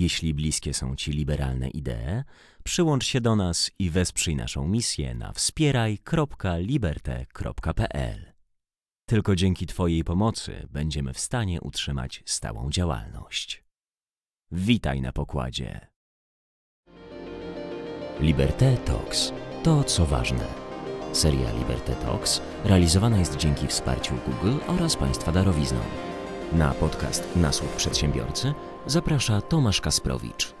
Jeśli bliskie są Ci liberalne idee, przyłącz się do nas i wesprzyj naszą misję na wspieraj.liberte.pl. Tylko dzięki Twojej pomocy będziemy w stanie utrzymać stałą działalność. Witaj na pokładzie. Liberté Talks to co ważne. Seria Liberté Talks realizowana jest dzięki wsparciu Google oraz Państwa darowizną. Na podcast Nasłuch Przedsiębiorcy zaprasza Tomasz Kasprowicz.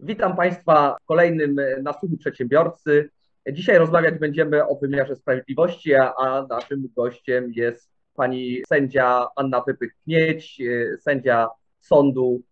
Witam Państwa w kolejnym Nasłuchu Przedsiębiorcy. Dzisiaj rozmawiać będziemy o wymiarze sprawiedliwości, a naszym gościem jest pani sędzia Anna Wypych-Knieć, sędzia Sądu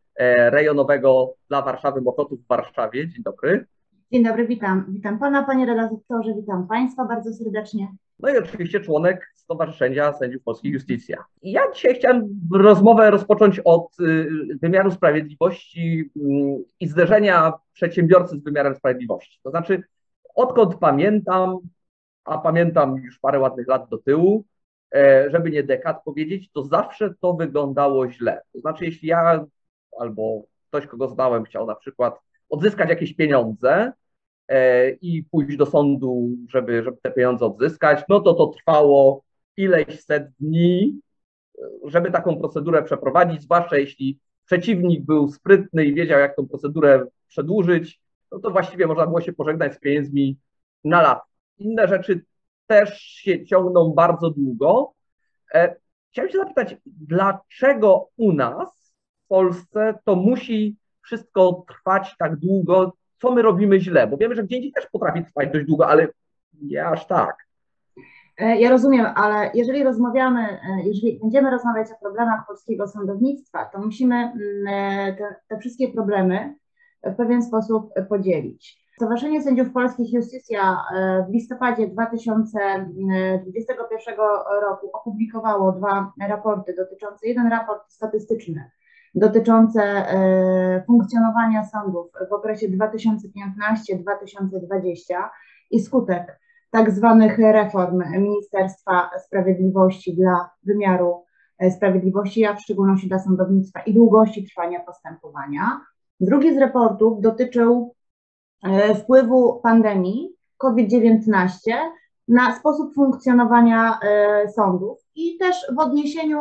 Rejonowego dla Warszawy Mokotów w Warszawie. Dzień dobry. Dzień dobry, witam. Witam Pana, Panie redaktorze, witam Państwa bardzo serdecznie. No i oczywiście członek Stowarzyszenia Sędziów Polskich Justicja. Ja dzisiaj chciałem rozmowę rozpocząć od y, wymiaru sprawiedliwości mm, i zderzenia przedsiębiorcy z wymiarem sprawiedliwości. To znaczy, odkąd pamiętam, a pamiętam już parę ładnych lat do tyłu, e, żeby nie dekad powiedzieć, to zawsze to wyglądało źle. To znaczy, jeśli ja albo ktoś, kogo znałem, chciał na przykład odzyskać jakieś pieniądze, E, i pójść do sądu, żeby, żeby te pieniądze odzyskać, no to to trwało ileś set dni, żeby taką procedurę przeprowadzić, zwłaszcza jeśli przeciwnik był sprytny i wiedział, jak tą procedurę przedłużyć, no to właściwie można było się pożegnać z pieniędzmi na lat. Inne rzeczy też się ciągną bardzo długo. E, chciałem się zapytać, dlaczego u nas w Polsce to musi wszystko trwać tak długo? co my robimy źle, bo wiemy, że gdzie indziej też potrafi trwać dość długo, ale nie aż tak. E, ja rozumiem, ale jeżeli rozmawiamy, e, jeżeli będziemy rozmawiać o problemach polskiego sądownictwa, to musimy mm, e, te, te wszystkie problemy w pewien sposób podzielić. Stowarzyszenie Sędziów Polskich Justicja w listopadzie 2021 roku opublikowało dwa raporty dotyczące, jeden raport statystyczny dotyczące funkcjonowania sądów w okresie 2015-2020 i skutek tak zwanych reform Ministerstwa Sprawiedliwości dla wymiaru e, sprawiedliwości, a w szczególności dla sądownictwa i długości trwania postępowania. Drugi z raportów dotyczył e, wpływu pandemii COVID-19 na sposób funkcjonowania sądów i też w odniesieniu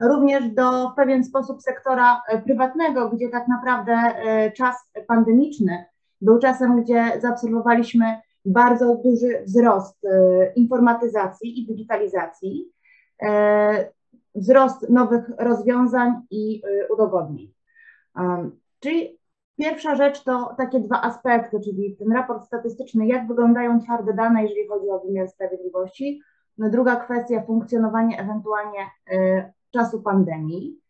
również do w pewien sposób sektora e, prywatnego, gdzie tak naprawdę e, czas pandemiczny był czasem, gdzie zaobserwowaliśmy bardzo duży wzrost e, informatyzacji i digitalizacji, wzrost nowych rozwiązań i udogodnień. Czyli pierwsza rzecz to takie dwa aspekty, czyli ten raport statystyczny, jak wyglądają twarde dane, jeżeli chodzi o wymiar sprawiedliwości. No druga kwestia, funkcjonowanie ewentualnie czasu pandemii.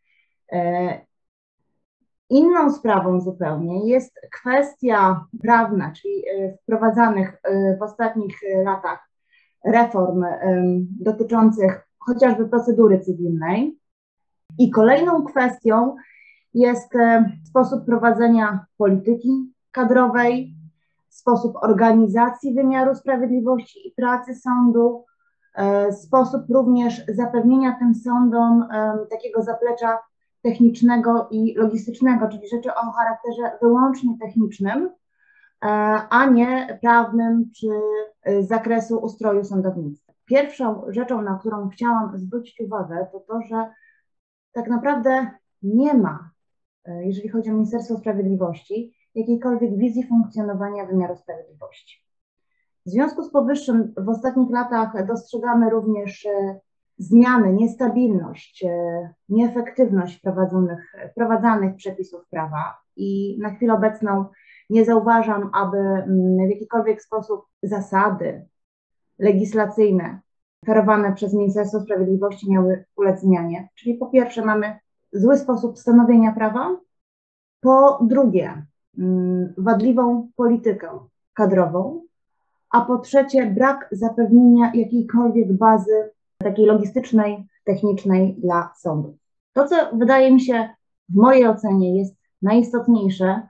E, inną sprawą zupełnie jest kwestia prawna, czyli e, wprowadzanych e, w ostatnich latach reform dotyczących chociażby procedury cywilnej. I kolejną kwestią jest sposób prowadzenia polityki kadrowej, sposób organizacji wymiaru sprawiedliwości i pracy sądu, E, sposób również zapewnienia tym sądom e, takiego zaplecza technicznego i logistycznego, czyli rzeczy o charakterze wyłącznie technicznym, e, a nie prawnym czy z zakresu ustroju sądownictwa. Pierwszą rzeczą, na którą chciałam zwrócić uwagę, to to, że tak naprawdę nie ma, jeżeli chodzi o Ministerstwo Sprawiedliwości, jakiejkolwiek wizji funkcjonowania wymiaru sprawiedliwości. W związku z powyższym w ostatnich latach dostrzegamy również e, zmiany, niestabilność, e, nieefektywność wprowadzonych, wprowadzanych przepisów prawa i na chwilę obecną nie zauważam, aby mm, w jakikolwiek sposób zasady legislacyjne kierowane przez Ministerstwo Sprawiedliwości miały ulec zmianie. Czyli po pierwsze mamy zły sposób stanowienia prawa, po drugie mm, wadliwą politykę kadrową, a po trzecie brak zapewnienia jakiejkolwiek bazy takiej logistycznej, technicznej dla sądów. To, co wydaje mi się w mojej ocenie jest najistotniejsze,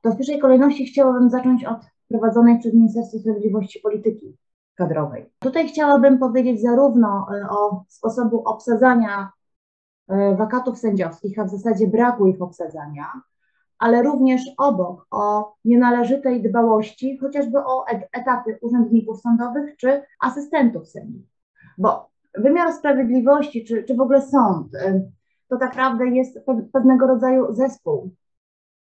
to w pierwszej kolejności chciałabym zacząć od prowadzonej przez Ministerstwo Sprawiedliwości polityki kadrowej. Tutaj chciałabym powiedzieć zarówno e, o sposobu obsadzania e, wakatów sędziowskich, a w zasadzie braku ich obsadzania, ale również obok o nienależytej dbałości, chociażby o etaty urzędników sądowych czy asystentów sędziów. Bo wymiar sprawiedliwości, czy, czy w ogóle sąd, to tak naprawdę jest pewnego rodzaju zespół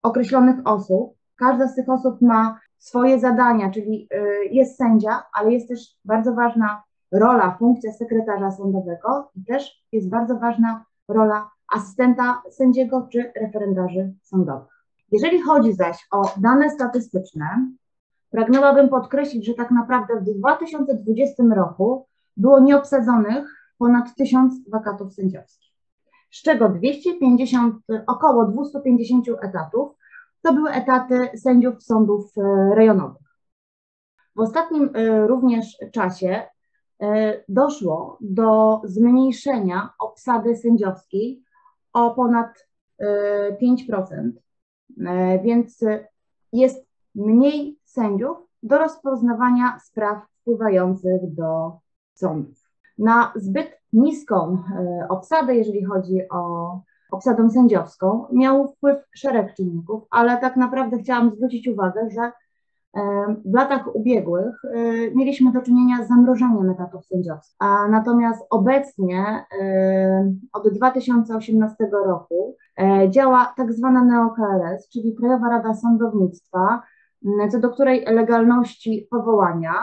określonych osób. Każda z tych osób ma swoje zadania, czyli y, jest sędzia, ale jest też bardzo ważna rola, funkcja sekretarza sądowego i też jest bardzo ważna rola asystenta sędziego czy referendarzy sądowych. Jeżeli chodzi zaś o dane statystyczne, pragnęłabym podkreślić, że tak naprawdę w 2020 roku było nieobsadzonych ponad 1000 wakatów sędziowskich, z czego 250, około 250 etatów to były etaty sędziów sądów e, rejonowych. W ostatnim e, również czasie e, doszło do zmniejszenia obsady sędziowskiej o ponad 5%, więc jest mniej sędziów do rozpoznawania spraw wpływających do sądów. Na zbyt niską obsadę, jeżeli chodzi o obsadą sędziowską, miał wpływ szereg czynników, ale tak naprawdę chciałam zwrócić uwagę, że w latach ubiegłych e, mieliśmy do czynienia z zamrożeniem etatów sędziowskich, a natomiast obecnie od 2018 roku e, działa tak zwana NeoKRS, czyli Krajowa Rada Sądownictwa, co do której legalności powołania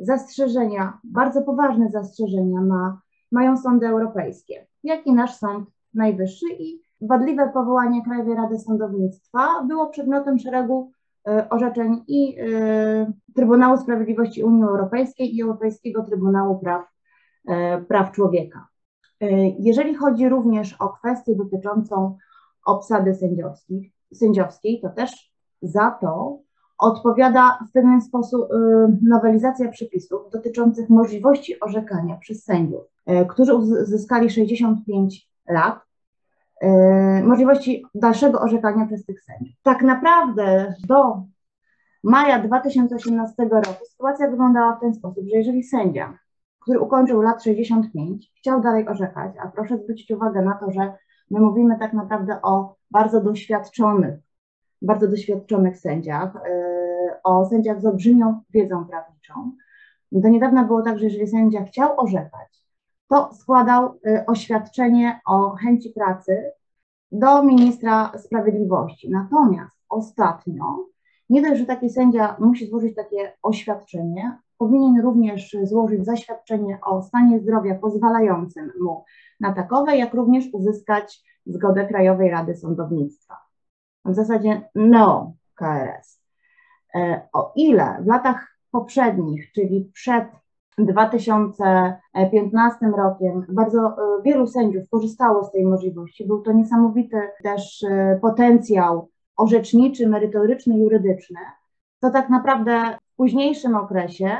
zastrzeżenia, bardzo poważne zastrzeżenia ma, mają sądy europejskie, jak i nasz Sąd Najwyższy i wadliwe powołanie Krajowej Rady Sądownictwa było przedmiotem szeregu e, orzeczeń i e, Trybunału Sprawiedliwości Unii Europejskiej i Europejskiego Trybunału Praw, e, Praw Człowieka. Jeżeli chodzi również o kwestię dotyczącą obsady sędziowskiej, sędziowskiej, to też za to odpowiada w pewien sposób nowelizacja przepisów dotyczących możliwości orzekania przez sędziów, którzy uzyskali 65 lat yy, możliwości dalszego orzekania przez tych sędziów. Tak naprawdę do maja 2018 roku sytuacja wyglądała w ten sposób, że jeżeli sędzia, który ukończył lat 65, chciał dalej orzekać, a proszę zwrócić uwagę na to, że my mówimy tak naprawdę o bardzo doświadczonych, bardzo doświadczonych sędziach, yy, o sędziach z olbrzymią wiedzą prawniczą. Do niedawna było tak, że jeżeli sędzia chciał orzekać, to składał y, oświadczenie o chęci pracy do ministra sprawiedliwości. Natomiast ostatnio, nie dość, że taki sędzia musi złożyć takie oświadczenie, powinien również złożyć zaświadczenie o stanie zdrowia pozwalającym mu na takowe, jak również uzyskać zgodę Krajowej Rady Sądownictwa. W zasadzie no KRS. E, o ile w latach poprzednich, czyli przed 2015 rokiem bardzo e, wielu sędziów korzystało z tej możliwości. Był to niesamowity też e, potencjał orzeczniczy, merytoryczny, jurydyczny. To tak naprawdę w późniejszym okresie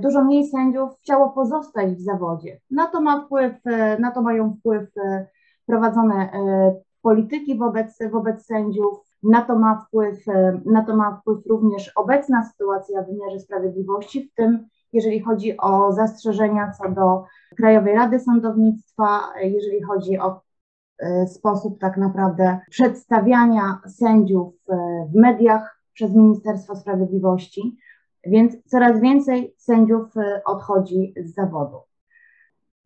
dużo mniej sędziów chciało pozostać w zawodzie. Na to ma wpływ, na to mają wpływ prowadzone polityki wobec, wobec sędziów, na to, ma wpływ, na to ma wpływ również obecna sytuacja w wymiarze sprawiedliwości, w tym jeżeli chodzi o zastrzeżenia co do Krajowej Rady Sądownictwa, jeżeli chodzi o e, sposób tak naprawdę przedstawiania sędziów e, w mediach przez Ministerstwo Sprawiedliwości, więc coraz więcej sędziów e, odchodzi z zawodu.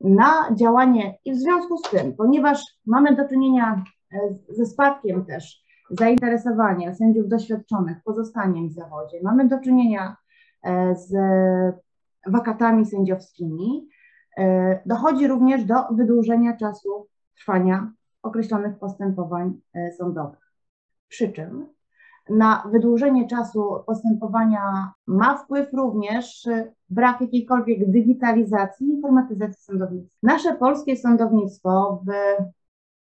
Na działanie i w związku z tym, ponieważ mamy do czynienia ze spadkiem też zainteresowania sędziów doświadczonych pozostaniem w zawodzie, mamy do czynienia z wakatami sędziowskimi, e, dochodzi również do wydłużenia czasu trwania określonych postępowań e, sądowych. Przy czym na wydłużenie czasu postępowania ma wpływ również brak jakiejkolwiek digitalizacji informatyzacji sądownictwa. Nasze polskie sądownictwo w,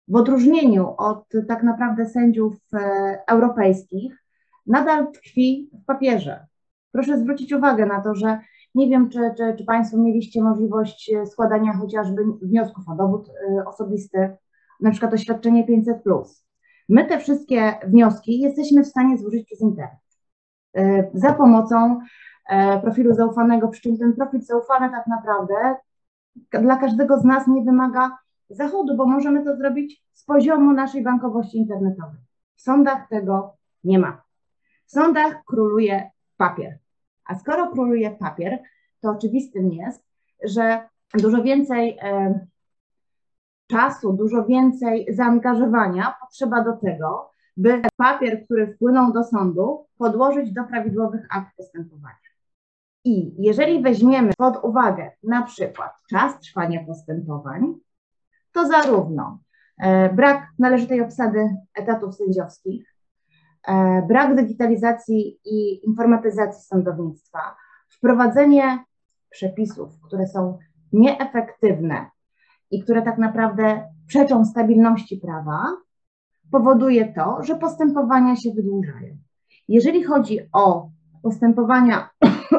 w odróżnieniu od tak naprawdę sędziów e, europejskich nadal tkwi w papierze. Proszę zwrócić uwagę na to, że nie wiem, czy, czy, czy Państwo mieliście możliwość e, składania chociażby wniosków o dowód e, osobisty, na przykład oświadczenie 500. My te wszystkie wnioski jesteśmy w stanie złożyć przez internet za pomocą profilu zaufanego, przy czym ten profil zaufany tak naprawdę dla każdego z nas nie wymaga zachodu, bo możemy to zrobić z poziomu naszej bankowości internetowej. W sądach tego nie ma. W sądach króluje papier. A skoro króluje papier, to oczywistym jest, że dużo więcej e, czasu, dużo więcej zaangażowania potrzeba do tego, by papier, który wpłynął do sądu, podłożyć do prawidłowych akt postępowania. I jeżeli weźmiemy pod uwagę na przykład czas trwania postępowań, to zarówno e, brak należytej obsady etatów sędziowskich, e, brak digitalizacji i informatyzacji sądownictwa, wprowadzenie przepisów, które są nieefektywne i które tak naprawdę przeczą stabilności prawa, powoduje to, że postępowania się wydłużają. Jeżeli chodzi o postępowania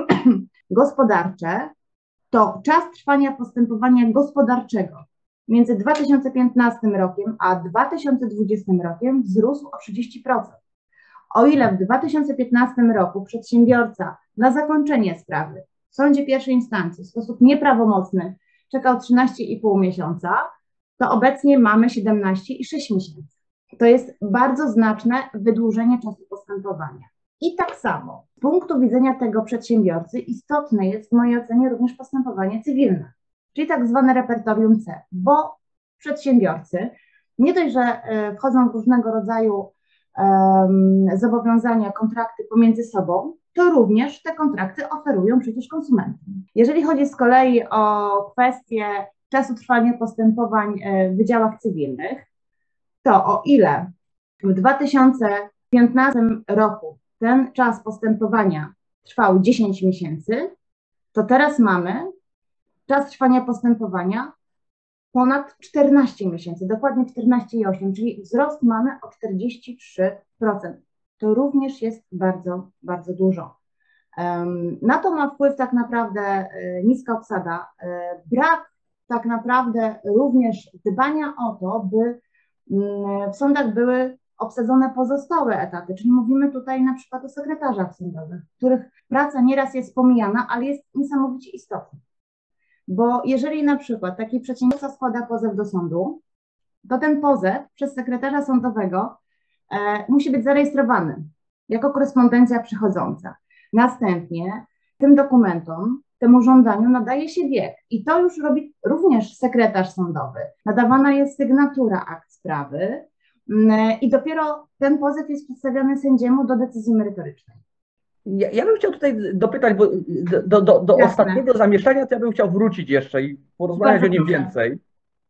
gospodarcze, to czas trwania postępowania gospodarczego między 2015 rokiem a 2020 rokiem wzrósł o 30%. O ile w 2015 roku przedsiębiorca na zakończenie sprawy w sądzie pierwszej instancji w sposób nieprawomocny czekał 13,5 miesiąca, to obecnie mamy 17,6 miesięcy. To jest bardzo znaczne wydłużenie czasu postępowania. I tak samo z punktu widzenia tego przedsiębiorcy istotne jest w mojej ocenie również postępowanie cywilne, czyli tak zwane repertorium C, bo przedsiębiorcy nie dość, że e, wchodzą w różnego rodzaju um, zobowiązania, kontrakty pomiędzy sobą, to również te kontrakty oferują przecież konsumentom. Jeżeli chodzi z kolei o kwestię czasu trwania postępowań e, w wydziałach cywilnych, to o ile w 2015 roku ten czas postępowania trwał 10 miesięcy, to teraz mamy czas trwania postępowania ponad 14 miesięcy, dokładnie 14,8, czyli wzrost mamy o 43%. To również jest bardzo, bardzo dużo. Na to ma wpływ tak naprawdę e, niska obsada, e, brak tak naprawdę również dbania o to, by mm, w sądach były obsadzone pozostałe etaty, czyli mówimy tutaj na przykład o sekretarzach sądowych, których praca nieraz jest pomijana, ale jest niesamowicie istotna. Bo jeżeli na przykład taki przedsiębiorca składa pozew do sądu, to ten pozew przez sekretarza sądowego e, musi być zarejestrowany jako korespondencja przychodząca. Następnie tym dokumentom, temu żądaniu nadaje się wiek i to już robi również sekretarz sądowy. Nadawana jest sygnatura akt sprawy, Mm, i dopiero ten pozew jest przedstawiony sędziemu do decyzji merytorycznej. Ja, ja bym chciał tutaj dopytać, bo do, do, do ostatniego zamieszania to ja bym chciał wrócić jeszcze i porozmawiać Bardzo o nim więcej.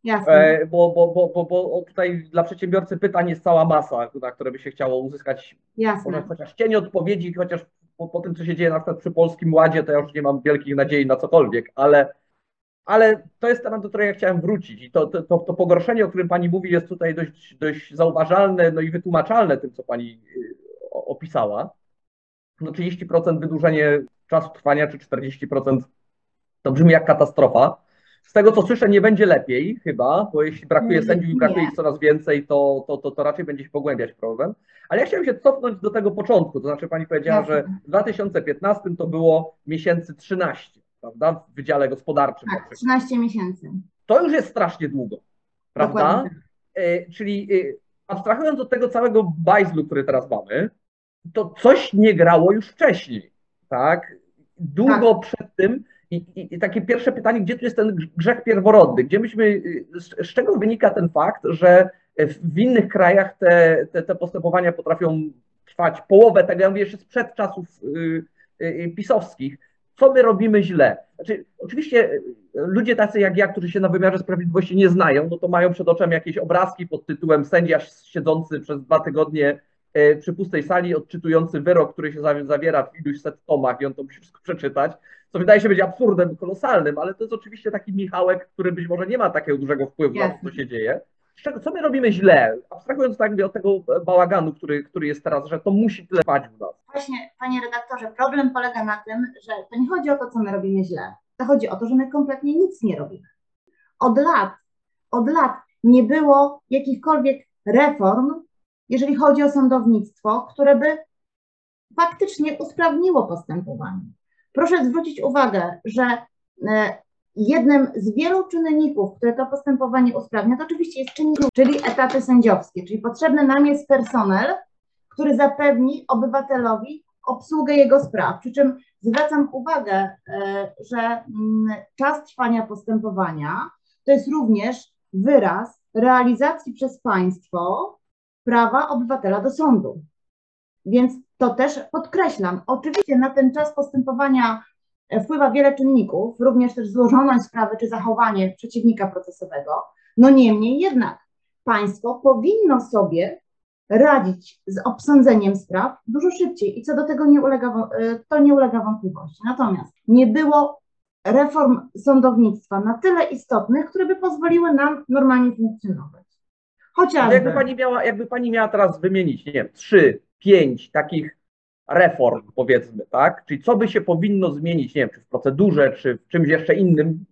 Jasne. E, bo, bo, bo, bo, bo tutaj dla przedsiębiorcy pytań jest cała masa, na które by się chciało uzyskać Jasne. chociaż cień odpowiedzi, chociaż po, po, tym, co się dzieje na przykład przy Polskim Ładzie, to ja już nie mam wielkich nadziei na cokolwiek, ale ale to jest temat, do którego ja chciałem wrócić i to, to, to, pogorszenie, o którym Pani mówi, jest tutaj dość, dość zauważalne no i wytłumaczalne tym, co Pani y, opisała. No 30% wydłużenie czasu trwania, czy 40% to brzmi jak katastrofa. Z tego, co słyszę, nie będzie lepiej chyba, bo jeśli brakuje sędziów i brakuje ich coraz więcej, to, to, to, to raczej będzie się pogłębiać problem. Ale ja chciałem się cofnąć do tego początku, to znaczy Pani powiedziała, że w 2015 to było miesięcy 13 prawda, w Wydziale Gospodarczym. Tak, 13 miesięcy. To już jest strasznie długo, prawda? Dokładnie. E, czyli e, abstrahując od tego całego bajzlu, który teraz mamy, to coś nie grało już wcześniej, tak? Długo tak. przed tym i, i, i, takie pierwsze pytanie, gdzie tu jest ten grzech pierworodny? Gdzie myśmy, z, z czego wynika ten fakt, że w innych krajach te, te, te postępowania potrafią trwać połowę tego, ja mówię jeszcze sprzed czasów y, y, pisowskich, co my robimy źle. Znaczy, oczywiście e, ludzie tacy jak ja, którzy się na wymiarze sprawiedliwości nie znają, no to mają przed oczem jakieś obrazki pod tytułem sędzia siedzący przez dwa tygodnie przy pustej sali, odczytujący wyrok, który się zawiera w iluś set tomach i on to musi wszystko przeczytać, co wydaje się być absurdem kolosalnym, ale to jest oczywiście taki Michałek, który być może nie ma takiego dużego wpływu na to, co się dzieje. Co my robimy źle? Abstrahując tak od tego bałaganu, który, który jest teraz, że to musi tyle trwać w nas. Właśnie, panie redaktorze, problem polega na tym, że to nie chodzi o to, co my robimy źle. To chodzi o to, że my kompletnie nic nie robimy. Od lat, od lat nie było jakichkolwiek reform, jeżeli chodzi o sądownictwo, które by faktycznie usprawniło postępowanie. Proszę zwrócić uwagę, że e, jednym z wielu czynników, które to postępowanie usprawnia, to oczywiście jest czynnik, czyli etaty sędziowskie, czyli potrzebny nam jest personel który zapewni obywatelowi obsługę jego spraw. Przy czym zwracam uwagę, e, że mm, czas trwania postępowania to jest również wyraz realizacji przez państwo prawa obywatela do sądu. Więc to też podkreślam. Oczywiście na ten czas postępowania wpływa wiele czynników, również też złożoność sprawy czy zachowanie przeciwnika procesowego. No niemniej jednak państwo powinno sobie radzić z obsądzeniem spraw dużo szybciej i co do tego nie ulega, to nie ulega wątpliwości. Natomiast nie było reform sądownictwa na tyle istotnych, które by pozwoliły nam normalnie funkcjonować. Chociażby. Jakby pani miała, jakby pani miała teraz wymienić, nie wiem, trzy, pięć takich reform, powiedzmy, tak? Czyli co by się powinno zmienić, nie wiem, czy w procedurze, czy w czymś jeszcze innym,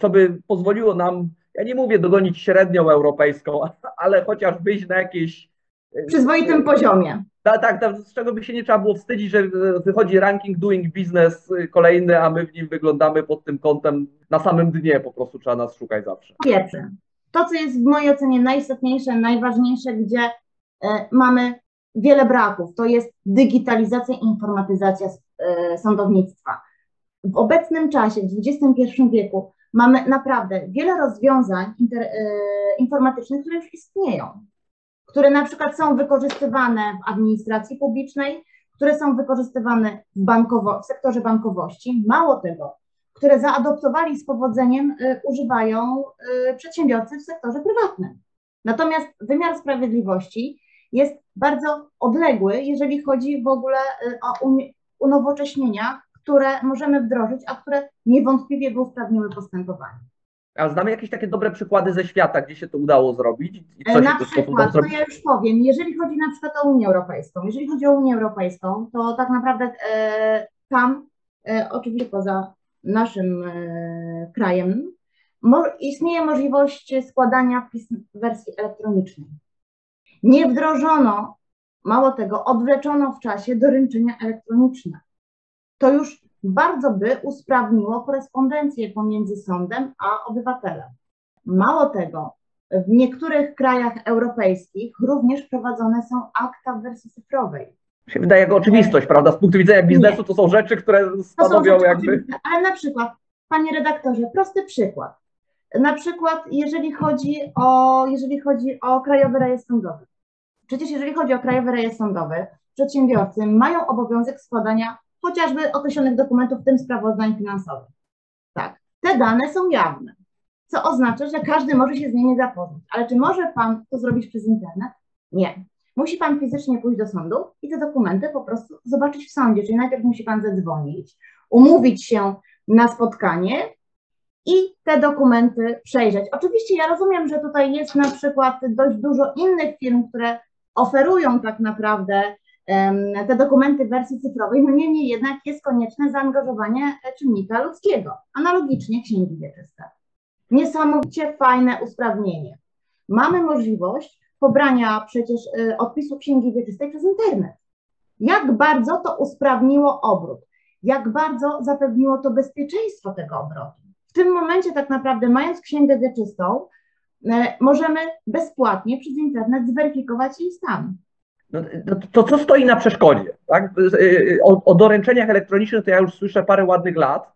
co by pozwoliło nam, ja nie mówię dogonić średnią europejską, ale chociaż wyjść na jakieś przyzwoitym poziomie. Tak, tak, tak, z czego by się nie trzeba było wstydzić, że wychodzi ranking Doing Business kolejny, a my w nim wyglądamy pod tym kątem na samym dnie, po prostu trzeba nas szukać zawsze. Pierwsze, to co jest w mojej ocenie najistotniejsze, najważniejsze, gdzie y, mamy wiele braków, to jest digitalizacja i informatyzacja y, sądownictwa. W obecnym czasie, w XXI wieku, mamy naprawdę wiele rozwiązań inter, y, informatycznych, które już istnieją które na przykład są wykorzystywane w administracji publicznej, które są wykorzystywane w, bankowo- w sektorze bankowości. Mało tego, które zaadoptowali z powodzeniem, y, używają y, przedsiębiorcy w sektorze prywatnym. Natomiast wymiar sprawiedliwości jest bardzo odległy, jeżeli chodzi w ogóle y, o unowocześnienia, które możemy wdrożyć, a które niewątpliwie by usprawniły postępowanie. A znamy jakieś takie dobre przykłady ze świata, gdzie się to udało zrobić? Co na przykład, to ja już powiem, jeżeli chodzi na przykład o Unię Europejską, jeżeli chodzi o Unię Europejską, to tak naprawdę e, tam, e, oczywiście poza naszym e, krajem, istnieje możliwość składania pism w wersji elektronicznej. Nie wdrożono, mało tego, odwleczono w czasie doręczenia elektroniczne. To już bardzo by usprawniło korespondencję pomiędzy sądem a obywatelem. Mało tego, w niektórych krajach europejskich również prowadzone są akta w wersji cyfrowej. Się wydaje jako oczywistość, prawda? Z punktu widzenia biznesu Nie. to są rzeczy, które stanowią rzeczy jakby. Ale na przykład, panie redaktorze, prosty przykład. Na przykład, jeżeli chodzi o, jeżeli chodzi o Krajowy Rejestr Sądowy. Przecież jeżeli chodzi o Krajowy Rejestr Sądowy, przedsiębiorcy mają obowiązek składania chociażby określonych dokumentów, w tym sprawozdań finansowych. Tak, te dane są jawne, co oznacza, że każdy może się z nimi zapoznać. Ale czy może Pan to zrobić przez internet? Nie. Musi Pan fizycznie pójść do sądu i te dokumenty po prostu zobaczyć w sądzie. Czyli najpierw musi Pan zadzwonić, umówić się na spotkanie i te dokumenty przejrzeć. Oczywiście ja rozumiem, że tutaj jest na przykład dość dużo innych firm, które oferują tak naprawdę te dokumenty w wersji cyfrowej, no niemniej jednak jest konieczne zaangażowanie czynnika ludzkiego, analogicznie księgi wieczyste. Niesamowicie fajne usprawnienie. Mamy możliwość pobrania przecież y, odpisu księgi wieczystej przez internet. Jak bardzo to usprawniło obrót, jak bardzo zapewniło to bezpieczeństwo tego obrotu. W tym momencie tak naprawdę mając księgę wieczystą, e, możemy bezpłatnie przez internet zweryfikować jej stan. No, to co stoi na przeszkodzie? Tak? O, o, doręczeniach elektronicznych to ja już słyszę parę ładnych lat,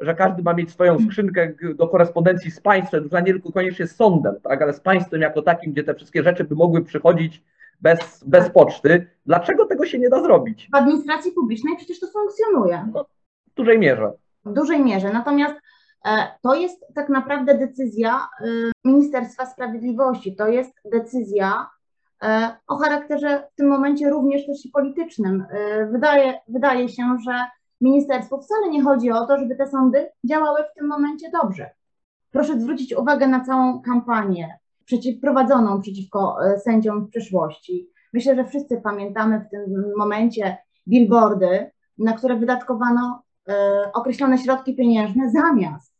że każdy ma mieć swoją skrzynkę do korespondencji z państwem, już nie tylko koniecznie z sądem, tak? ale z państwem jako takim, gdzie te wszystkie rzeczy by mogły przychodzić bez, bez poczty. Dlaczego tego się nie da zrobić? W administracji publicznej przecież to funkcjonuje. No, w dużej mierze. W dużej mierze. Natomiast e, to jest tak naprawdę decyzja e, Ministerstwa Sprawiedliwości. To jest decyzja E, o charakterze w tym momencie również też politycznym. Wydaje, wydaje się, że ministerstwu wcale nie chodzi o to, żeby te sądy działały w tym momencie dobrze. Proszę zwrócić uwagę na całą kampanię przeciw, prowadzoną przeciwko e, sędziom w przeszłości. Myślę, że wszyscy pamiętamy w tym momencie billboardy, na które wydatkowano określone środki pieniężne, zamiast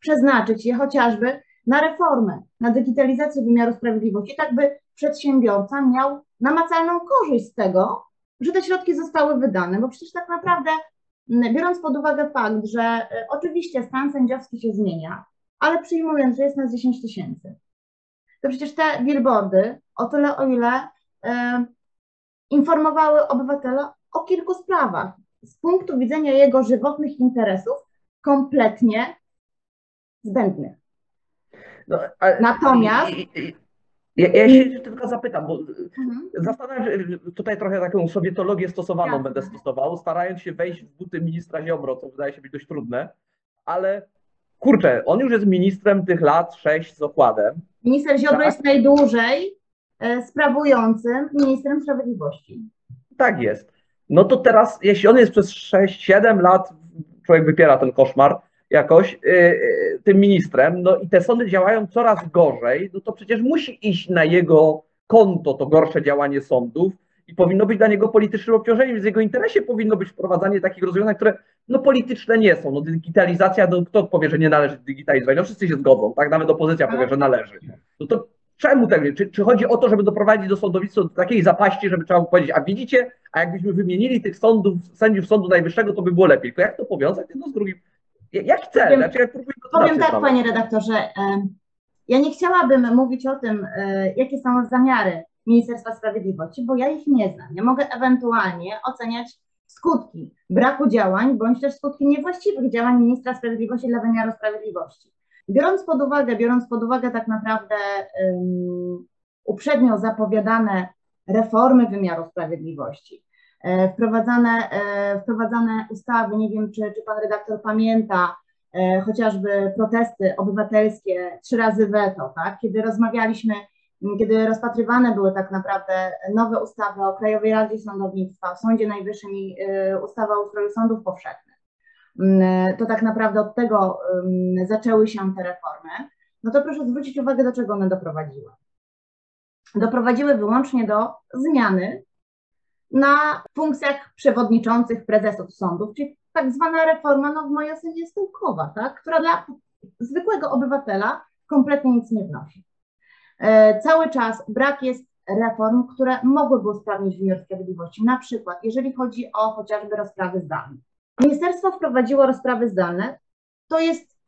przeznaczyć je chociażby na reformę, na digitalizację wymiaru sprawiedliwości, tak by przedsiębiorca miał namacalną korzyść z tego, że te środki zostały wydane, bo przecież tak naprawdę, biorąc pod uwagę fakt, że e, oczywiście stan sędziowski się zmienia, ale przyjmując, że jest nas 10 tysięcy, to przecież te billboardy, o tyle o ile e, informowały obywatela o kilku sprawach. Z punktu widzenia jego żywotnych interesów kompletnie zbędnych. No, ale, Natomiast- Ja, ja się tylko zapytam, bo Mhm. zastanawiam się, tutaj trochę taką sowietologię stosowaną Jasne. będę stosował, starając się wejść w buty ministra Ziobro, co wydaje się być dość trudne, ale kurczę, on już jest ministrem tych lat sześć z okładem. Minister Ziobro Tak. jest najdłużej e, sprawującym ministrem sprawiedliwości. Tak jest. No to teraz, jeśli on jest przez 6-7 lat, człowiek wypiera ten koszmar jakoś, yy, tym ministrem, no i te sądy działają coraz gorzej, no to przecież musi iść na jego konto to gorsze działanie sądów i powinno być dla niego politycznym obciążeniem, więc w jego interesie powinno być wprowadzanie takich rozwiązań, które no polityczne nie są. No digitalizacja, no kto powie, że nie należy digitalizować? No wszyscy się zgodzą, tak? Nawet opozycja powie, że należy. No to czemu tak? Czy, czy chodzi o to, żeby doprowadzić do sądownictwa do takiej zapaści, żeby trzeba było powiedzieć, a widzicie, a jakbyśmy wymienili tych sądów, sędziów Sądu Najwyższego, to by było lepiej. Tylko jak to powiązać jedno z drugim? Ja, ja chcę, Powiem- znaczy ja Powiem tak, panie redaktorze, ja nie chciałabym mówić o tym, e, jakie są zamiary Ministerstwa Sprawiedliwości, bo ja ich nie znam. Ja mogę ewentualnie oceniać skutki braku działań, bądź też skutki niewłaściwych działań ministra sprawiedliwości dla wymiaru sprawiedliwości. Biorąc pod uwagę, biorąc pod uwagę tak naprawdę um, uprzednio zapowiadane reformy wymiaru sprawiedliwości, wprowadzane, e, wprowadzane ustawy, nie wiem, czy, czy pan redaktor pamięta, e, chociażby protesty obywatelskie, trzy razy weto, tak? Kiedy rozmawialiśmy, kiedy rozpatrywane były tak naprawdę nowe ustawy o Krajowej Radzie Sądownictwa, o Sądzie Najwyższym i e, ustawa o ustroju sądów powszechnych, to tak naprawdę od tego zaczęły się te reformy, no to proszę zwrócić uwagę, do czego one doprowadziły. Doprowadziły wyłącznie do zmiany na funkcjach przewodniczących prezesów sądów, czyli tak zwana reforma, no w mojej ocenie stołkowa, tak? która dla zwykłego obywatela kompletnie nic nie wnosi. E, cały czas brak jest reform, które mogłyby usprawnić wymiar sprawiedliwości. Na przykład, jeżeli chodzi o chociażby rozprawy zdalne. Ministerstwo wprowadziło rozprawy zdalne. To jest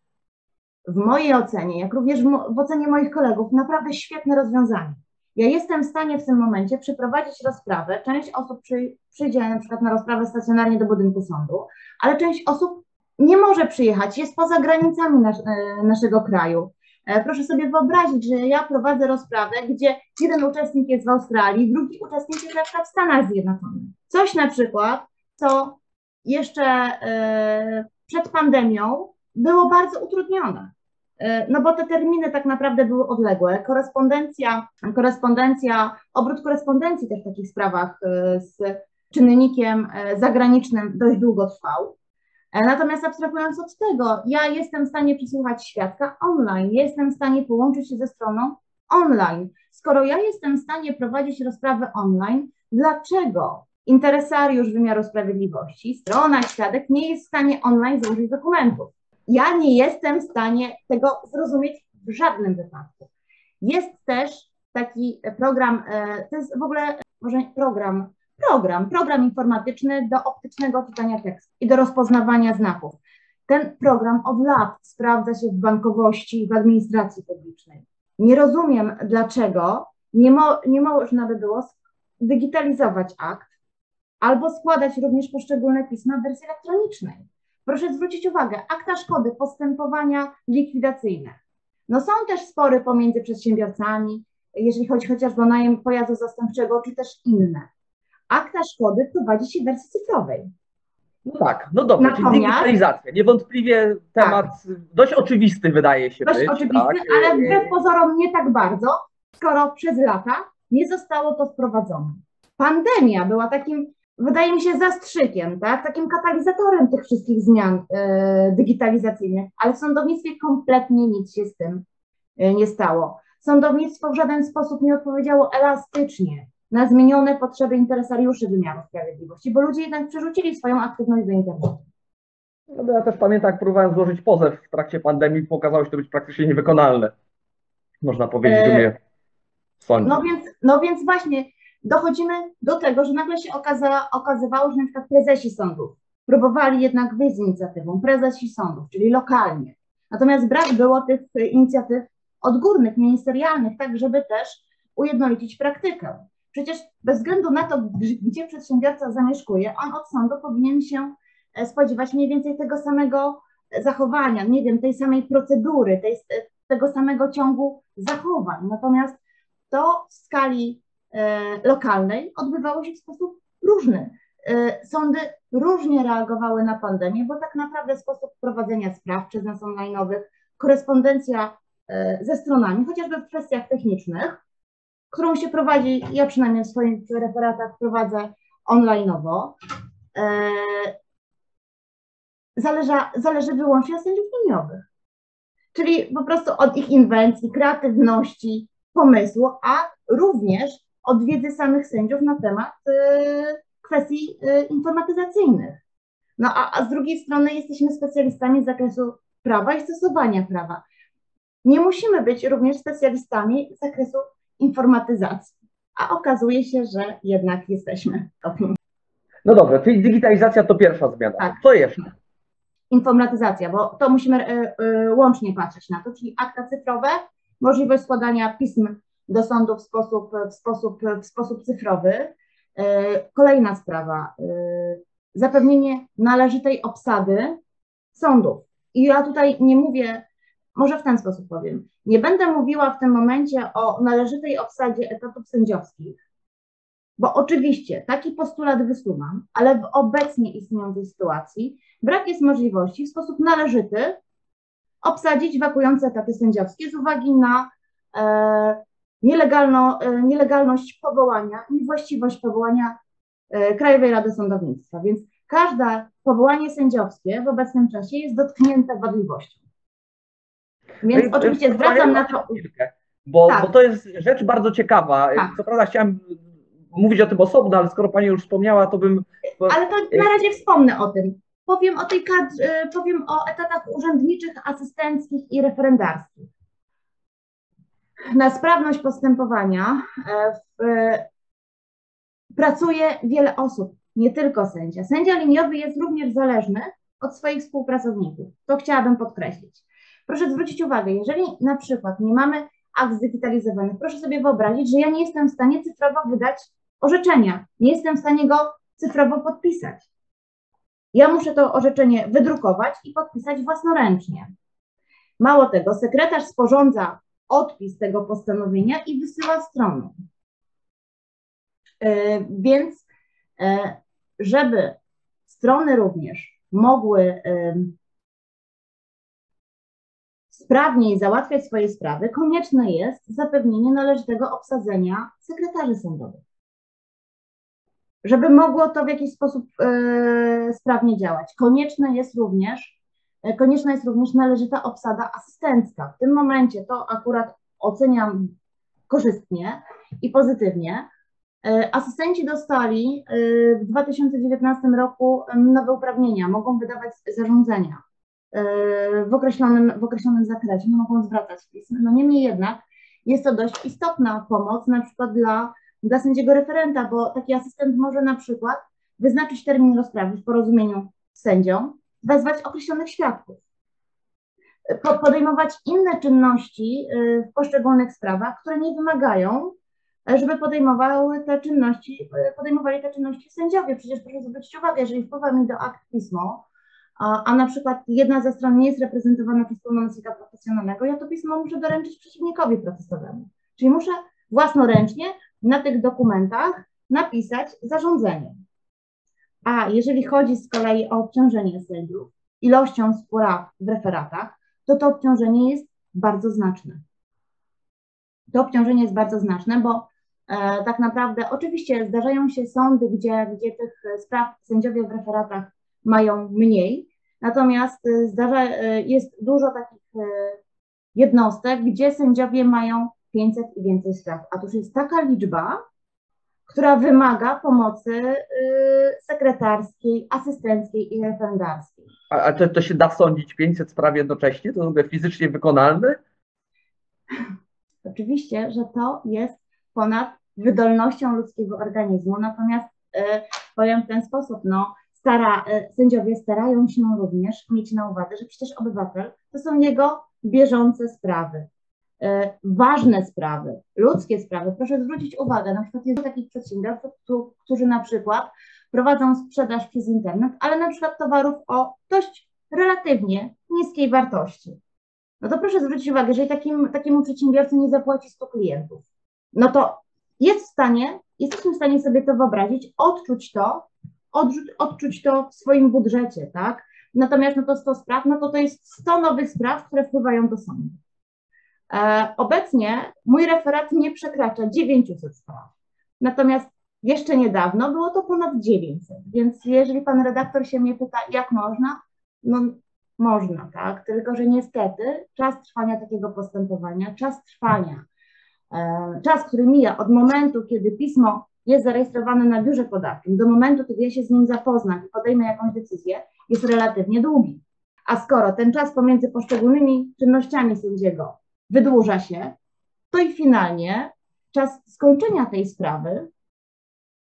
w mojej ocenie, jak również w ocenie moich kolegów, naprawdę świetne rozwiązanie. Ja jestem w stanie w tym momencie przeprowadzić rozprawę. Część osób przy, przyjdzie na przykład na rozprawę stacjonarnie do budynku sądu, ale część osób nie może przyjechać, jest poza granicami e, naszego kraju. E, Proszę sobie wyobrazić, że ja prowadzę rozprawę, gdzie jeden uczestnik jest w Australii, drugi uczestnik jest na przykład w Stanach Zjednoczonych. Coś na przykład, co jeszcze e, przed pandemią było bardzo utrudnione. No bo te terminy tak naprawdę były odległe. Korespondencja, korespondencja, obrót korespondencji też w takich sprawach e, z czynnikiem e, zagranicznym dość długo trwał. E, Natomiast abstrahując od tego, ja jestem w stanie przesłuchać świadka online, jestem w stanie połączyć się ze stroną online. Skoro ja jestem w stanie prowadzić rozprawę online, dlaczego interesariusz wymiaru sprawiedliwości, strona, świadek nie jest w stanie online złożyć dokumentów? Ja nie jestem w stanie tego zrozumieć w żadnym wypadku. Jest też taki program, e, to jest w ogóle może program, program, program informatyczny do optycznego czytania tekstu i do rozpoznawania znaków. Ten program od lat sprawdza się w bankowości w administracji publicznej. Nie rozumiem, dlaczego nie, mo, nie można by było digitalizować akt albo składać również poszczególne pisma w wersji elektronicznej. Proszę zwrócić uwagę, akta szkody, postępowania likwidacyjne. No są też spory pomiędzy przedsiębiorcami, jeżeli chodzi chociażby o najem pojazdu zastępczego, czy też inne. Akta szkody prowadzi się w wersji cyfrowej. No tak, no dobrze, czyli Natomiast- digitalizacja. Niewątpliwie temat dość oczywisty wydaje się Dość być. oczywisty, tak? ale wbrew pozorom nie tak bardzo, skoro przez lata nie zostało to wprowadzone. Pandemia była takim, wydaje mi się, zastrzykiem, tak? takim katalizatorem tych wszystkich zmian e, digitalizacyjnych, ale w sądownictwie kompletnie nic się z tym e, nie stało. Sądownictwo w żaden sposób nie odpowiedziało elastycznie na zmienione potrzeby interesariuszy wymiaru sprawiedliwości, bo ludzie jednak przerzucili swoją aktywność do internetu. No, ja też pamiętam, jak próbowałem złożyć pozew w trakcie pandemii, okazało się to być praktycznie niewykonalne. Można powiedzieć, E, u mnie w sądzie. No więc, no więc właśnie dochodzimy do tego, że nagle się okaza, okazywało, że na przykład prezesi sądów próbowali jednak wyjść z inicjatywą, prezesi sądów, czyli lokalnie. Natomiast brak było tych y, inicjatyw odgórnych, ministerialnych, tak żeby też ujednolicić praktykę. Przecież bez względu na to, gdzie przedsiębiorca zamieszkuje, on od sądu powinien się e, spodziewać mniej więcej tego samego zachowania, nie wiem, tej samej procedury, tej, tego samego ciągu zachowań. Natomiast to w skali e, lokalnej odbywało się w sposób różny. E, sądy różnie reagowały na pandemię, bo tak naprawdę sposób prowadzenia spraw przez nas online'owych, korespondencja e, ze stronami, chociażby w kwestiach technicznych, którą się prowadzi, ja przynajmniej w swoich referatach prowadzę online'owo, zależy, zależy wyłącznie od sędziów liniowych. Czyli po prostu od ich inwencji, kreatywności, pomysłu, a również od wiedzy samych sędziów na temat y, kwestii y, informatyzacyjnych. No a, a z drugiej strony jesteśmy specjalistami z zakresu prawa i stosowania prawa. Nie musimy być również specjalistami z zakresu informatyzacji, a okazuje się, że jednak jesteśmy. No dobrze, czyli digitalizacja to pierwsza zmiana. Tak. Co jeszcze? Informatyzacja, bo to musimy e, łącznie patrzeć na to, czyli akta cyfrowe, możliwość składania pism do sądu w sposób, w sposób, w sposób cyfrowy. E, kolejna sprawa, zapewnienie należytej obsady sądów. I ja tutaj nie mówię, może w ten sposób powiem, nie będę mówiła w tym momencie o należytej obsadzie etatów sędziowskich, bo oczywiście taki postulat wysuwam, ale w obecnie istniejącej sytuacji brak jest możliwości w sposób należyty obsadzić wakujące etaty sędziowskie z uwagi na e, nielegalno, e, nielegalność powołania, niewłaściwość powołania e, Krajowej Rady Sądownictwa. Więc każde powołanie sędziowskie w obecnym czasie jest dotknięte wadliwością. Więc no oczywiście zwracam na to. Bo, tak. bo to jest rzecz bardzo ciekawa. Tak. Co prawda chciałem mówić o tym osobno, ale skoro Pani już wspomniała, to bym. Ale to na razie wspomnę o tym. Powiem o tej kadrze, powiem o etatach urzędniczych, asystenckich i referendarskich. Na sprawność postępowania e, w, pracuje wiele osób, nie tylko sędzia. Sędzia liniowy jest również zależny od swoich współpracowników. To chciałabym podkreślić. Proszę zwrócić uwagę, jeżeli na przykład nie mamy akt zdigitalizowanych, proszę sobie wyobrazić, że ja nie jestem w stanie cyfrowo wydać orzeczenia. Nie jestem w stanie go cyfrowo podpisać. Ja muszę to orzeczenie wydrukować i podpisać własnoręcznie. Mało tego, sekretarz sporządza odpis tego postanowienia i wysyła stroną. E, więc, e, żeby strony również mogły sprawniej załatwiać swoje sprawy, konieczne jest zapewnienie należytego obsadzenia sekretarzy sądowych żeby mogło to w jakiś sposób e, sprawnie działać. Konieczne jest również, e, konieczna jest również należyta obsada asystencka. W tym momencie to akurat oceniam korzystnie i pozytywnie. E, asystenci dostali w 2019 roku nowe uprawnienia, mogą wydawać zarządzenia w określonym, w określonym zakresie, nie mogą zwracać pism. No niemniej jednak jest to dość istotna pomoc, na przykład dla dla sędziego referenta, bo taki asystent może na przykład wyznaczyć termin rozprawy w porozumieniu z sędzią, wezwać określonych świadków, podejmować inne czynności y, w poszczególnych sprawach, które nie wymagają, żeby podejmowały te czynności, y, podejmowali te czynności sędziowie. Przecież proszę zwrócić uwagę, jeżeli wpływa mi do akt pismo, a, a na przykład jedna ze stron nie jest reprezentowana przez pełnomocnika profesjonalnego, ja to pismo muszę doręczyć przeciwnikowi procesowemu. Czyli muszę własnoręcznie na tych dokumentach napisać zarządzenie. A jeżeli chodzi z kolei o obciążenie sędziów ilością spraw w referatach, to to obciążenie jest bardzo znaczne. To obciążenie jest bardzo znaczne, bo e, tak naprawdę oczywiście zdarzają się sądy, gdzie, gdzie tych spraw sędziowie w referatach mają mniej, natomiast e, zdarza, e, jest dużo takich e, jednostek, gdzie sędziowie mają 500 i więcej spraw. A to już jest taka liczba, która wymaga pomocy y, sekretarskiej, asystenckiej i referendarskiej. A, a to, to się da sądzić 500 spraw jednocześnie? To jest fizycznie wykonalne? Oczywiście, że to jest ponad wydolnością ludzkiego organizmu, natomiast y, powiem w ten sposób, no, stara, y, sędziowie starają się również mieć na uwadze, że przecież obywatel to są jego bieżące sprawy. E, ważne sprawy, ludzkie sprawy. Proszę zwrócić uwagę, na przykład jest takich przedsiębiorców, którzy na przykład prowadzą sprzedaż przez internet, ale na przykład towarów o dość relatywnie niskiej wartości. No to proszę zwrócić uwagę, jeżeli takim, takiemu przedsiębiorcy nie zapłaci 100 klientów, no to jest w stanie, jesteśmy w stanie sobie to wyobrazić, odczuć to, odczuć, odczuć to w swoim budżecie, tak? Natomiast no to 100 spraw, no to to jest 100 nowych spraw, które wpływają do sądu. E, obecnie mój referat nie przekracza 900 spraw. Natomiast jeszcze niedawno było to ponad 900, więc jeżeli pan redaktor się mnie pyta, jak można, no można, tak? Tylko, że niestety czas trwania takiego postępowania, czas trwania, e, czas, który mija od momentu, kiedy pismo jest zarejestrowane na biurze podawczym, do momentu, kiedy ja się z nim zapoznam i podejmę jakąś decyzję, jest relatywnie długi. A skoro ten czas pomiędzy poszczególnymi czynnościami sędziego wydłuża się, to i finalnie czas skończenia tej sprawy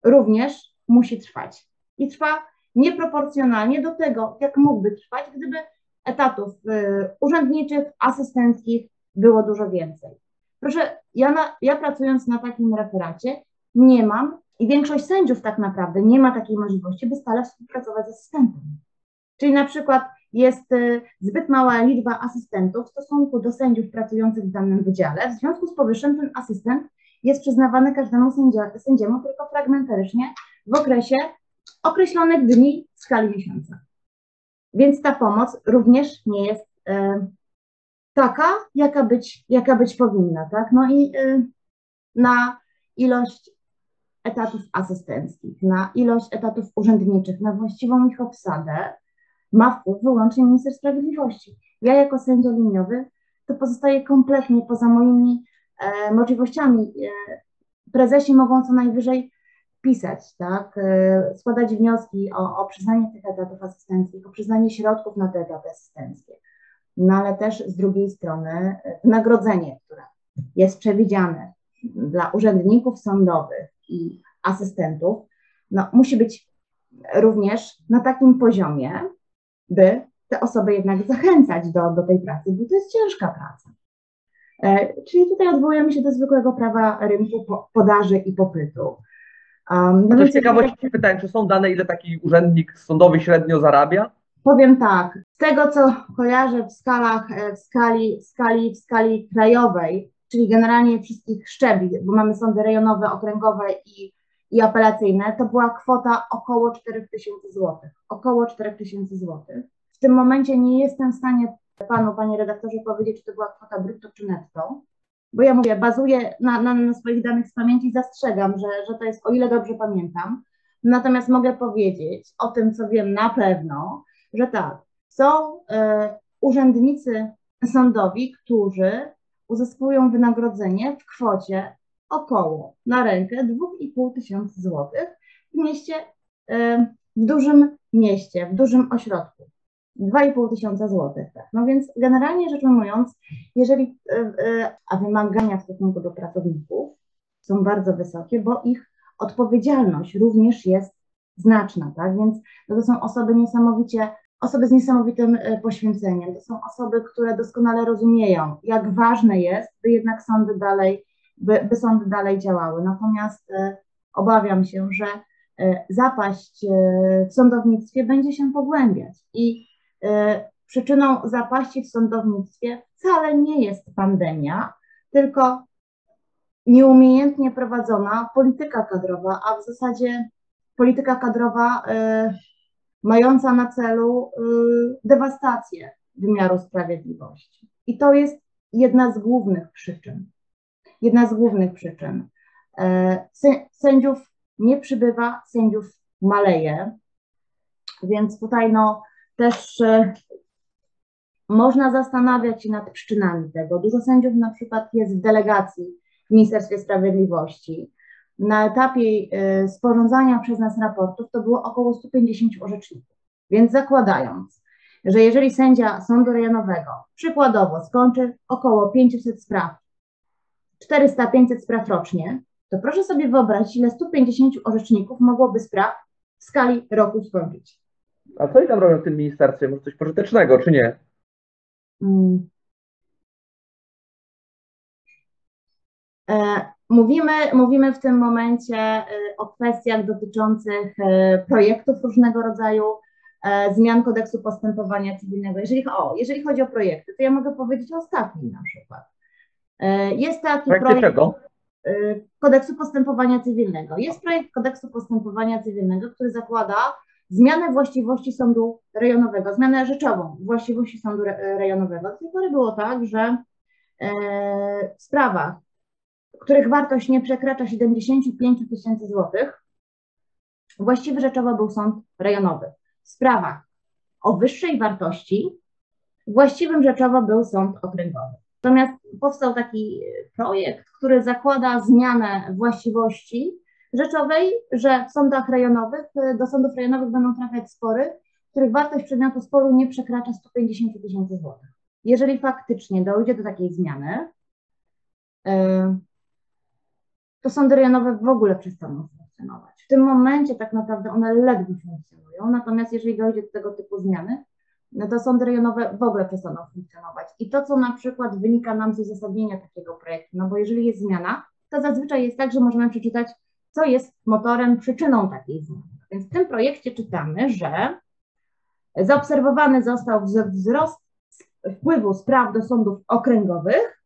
również musi trwać. I trwa nieproporcjonalnie do tego, jak mógłby trwać, gdyby etatów y, urzędniczych, asystenckich było dużo więcej. Proszę, ja, na, ja pracując na takim referacie nie mam i większość sędziów tak naprawdę nie ma takiej możliwości, by stale współpracować z asystentem. Czyli na przykład jest y, zbyt mała liczba asystentów w stosunku do sędziów pracujących w danym wydziale. W związku z powyższym ten asystent jest przyznawany każdemu sędzia, sędziemu tylko fragmentarycznie w okresie określonych dni w skali miesiąca. Więc ta pomoc również nie jest y, taka, jaka być, jaka być powinna. Tak? No i y, na ilość etatów asystenckich, na ilość etatów urzędniczych, na właściwą ich obsadę ma wpływ wyłącznie minister sprawiedliwości. Ja jako sędzia liniowy to pozostaje kompletnie poza moimi e, możliwościami. E, prezesi mogą co najwyżej pisać, tak, e, składać wnioski o, o przyznanie tych etatów asystenckich, o przyznanie środków na te etaty asystenckie. No ale też z drugiej strony wynagrodzenie, które jest przewidziane dla urzędników sądowych i asystentów, no, musi być również na takim poziomie, by te osoby jednak zachęcać do, do tej pracy, bo to jest ciężka praca. E, czyli tutaj odwołujemy się do zwykłego prawa rynku po, podaży i popytu. Um, no z ciekawości pytałem, czy są dane, ile taki urzędnik sądowy średnio zarabia? Powiem tak, z tego co kojarzę w skalach, e, w skali, w skali, w skali krajowej, czyli generalnie wszystkich szczebli, bo mamy sądy rejonowe, okręgowe i, i apelacyjne, to była kwota około 4000 zł. Około 4000 zł. W tym momencie nie jestem w stanie panu, panie redaktorze, powiedzieć, czy to była kwota brutto czy netto, bo ja mówię, bazuję na, na, na swoich danych z pamięci i zastrzegam, że, że to jest, o ile dobrze pamiętam. Natomiast mogę powiedzieć o tym, co wiem na pewno, że tak, są y, urzędnicy sądowi, którzy uzyskują wynagrodzenie w kwocie około na rękę 2,5 tysiąca złotych w mieście, w dużym mieście, w dużym ośrodku. 2,5 tysiąca złotych. Tak. No więc generalnie rzecz ujmując, jeżeli, y, y, a wymagania w stosunku do pracowników są bardzo wysokie, bo ich odpowiedzialność również jest znaczna, tak? Więc no to są osoby niesamowicie, osoby z niesamowitym y, poświęceniem. To są osoby, które doskonale rozumieją, jak ważne jest, by jednak sądy dalej, by, by sądy dalej działały. Natomiast obawiam się, że zapaść w sądownictwie będzie się pogłębiać i przyczyną zapaści w sądownictwie wcale nie jest pandemia, tylko nieumiejętnie prowadzona polityka kadrowa, a w zasadzie polityka kadrowa mająca na celu dewastację wymiaru sprawiedliwości. I to jest jedna z głównych przyczyn. Jedna z głównych przyczyn. Y, sędziów nie przybywa, sędziów maleje, więc tutaj no, też można zastanawiać się nad przyczynami tego. Dużo sędziów na przykład jest w delegacji w Ministerstwie Sprawiedliwości. Na etapie y, sporządzania przez nas raportów to było około 150 orzeczników. Więc zakładając, że jeżeli sędzia sądu rejonowego przykładowo skończy około 500 spraw, 400-500 spraw rocznie, to proszę sobie wyobrazić, ile 150 orzeczników mogłoby spraw w skali roku skończyć. A co oni tam robią w tym ministerstwie? Może coś pożytecznego, czy nie? Mm. Mówimy, mówimy w tym momencie o kwestiach dotyczących projektów różnego rodzaju, zmian kodeksu postępowania cywilnego. Jeżeli, o, jeżeli chodzi o projekty, to ja mogę powiedzieć o ostatnim na przykład. Jest taki Projekty projekt. czego? Y, kodeksu postępowania cywilnego. Jest projekt kodeksu postępowania cywilnego, który zakłada zmianę właściwości sądu rejonowego, zmianę rzeczową właściwości sądu rejonowego. Do tej pory było tak, że e, w sprawach, których wartość nie przekracza 75 tysięcy złotych, właściwy rzeczowo był sąd rejonowy. W sprawach o wyższej wartości właściwym rzeczowo był sąd okręgowy. Natomiast powstał taki projekt, który zakłada zmianę właściwości rzeczowej, że w sądach rejonowych, do sądów rejonowych będą trafiać spory, których wartość przedmiotu sporu nie przekracza 150 tysięcy złotych. Jeżeli faktycznie dojdzie do takiej zmiany, e, to sądy rejonowe w ogóle przestaną funkcjonować. W tym momencie tak naprawdę one ledwo funkcjonują, natomiast jeżeli dojdzie do tego typu zmiany, no to sądy rejonowe w ogóle przestaną funkcjonować. I to, co na przykład wynika nam z uzasadnienia takiego projektu, no bo jeżeli jest zmiana, to zazwyczaj jest tak, że możemy przeczytać, co jest motorem, przyczyną takiej zmiany. Więc w tym projekcie czytamy, że zaobserwowany został wzrost wpływu spraw do sądów okręgowych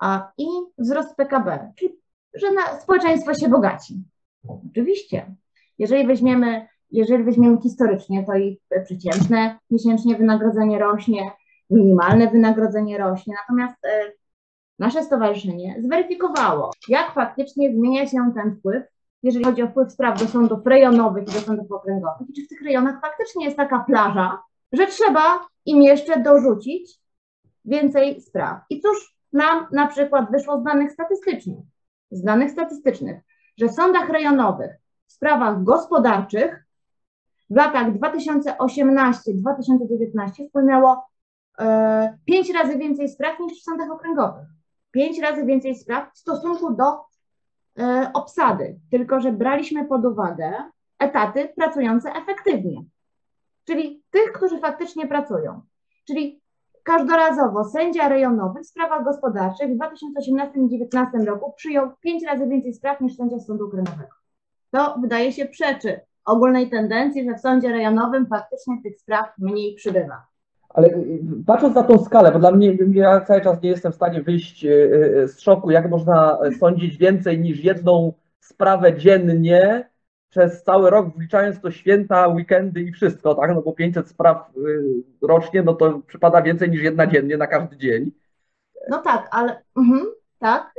a, i wzrost PKB, czyli że na, społeczeństwo się bogaci. Oczywiście. Jeżeli weźmiemy jeżeli weźmiemy historycznie, to i przeciętne miesięcznie wynagrodzenie rośnie, minimalne wynagrodzenie rośnie, natomiast e, nasze stowarzyszenie zweryfikowało, jak faktycznie zmienia się ten wpływ, jeżeli chodzi o wpływ spraw do sądów rejonowych i do sądów okręgowych, i czy w tych rejonach faktycznie jest taka plaża, że trzeba im jeszcze dorzucić więcej spraw. I cóż nam na przykład wyszło z danych statystycznych, z danych statystycznych, że w sądach rejonowych w sprawach gospodarczych w latach 2018-2019 wpłynęło e, pięć razy więcej spraw niż w sądach okręgowych. Pięć razy więcej spraw w stosunku do e, obsady, tylko że braliśmy pod uwagę etaty pracujące efektywnie, czyli tych, którzy faktycznie pracują. Czyli każdorazowo sędzia rejonowy w sprawach gospodarczych w 2018-2019 roku przyjął pięć razy więcej spraw niż sędzia sądu okręgowego. To wydaje się przeczy ogólnej tendencji, że w sądzie rejonowym faktycznie tych spraw mniej przybywa. Ale y, patrząc na tą skalę, bo dla mnie, ja cały czas nie jestem w stanie wyjść y, y, z szoku, jak można sądzić więcej niż jedną sprawę dziennie przez cały rok, wliczając to święta, weekendy i wszystko, tak? No bo 500 spraw rocznie, no to przypada więcej niż jedna dziennie na każdy dzień. No tak, ale mhm, tak.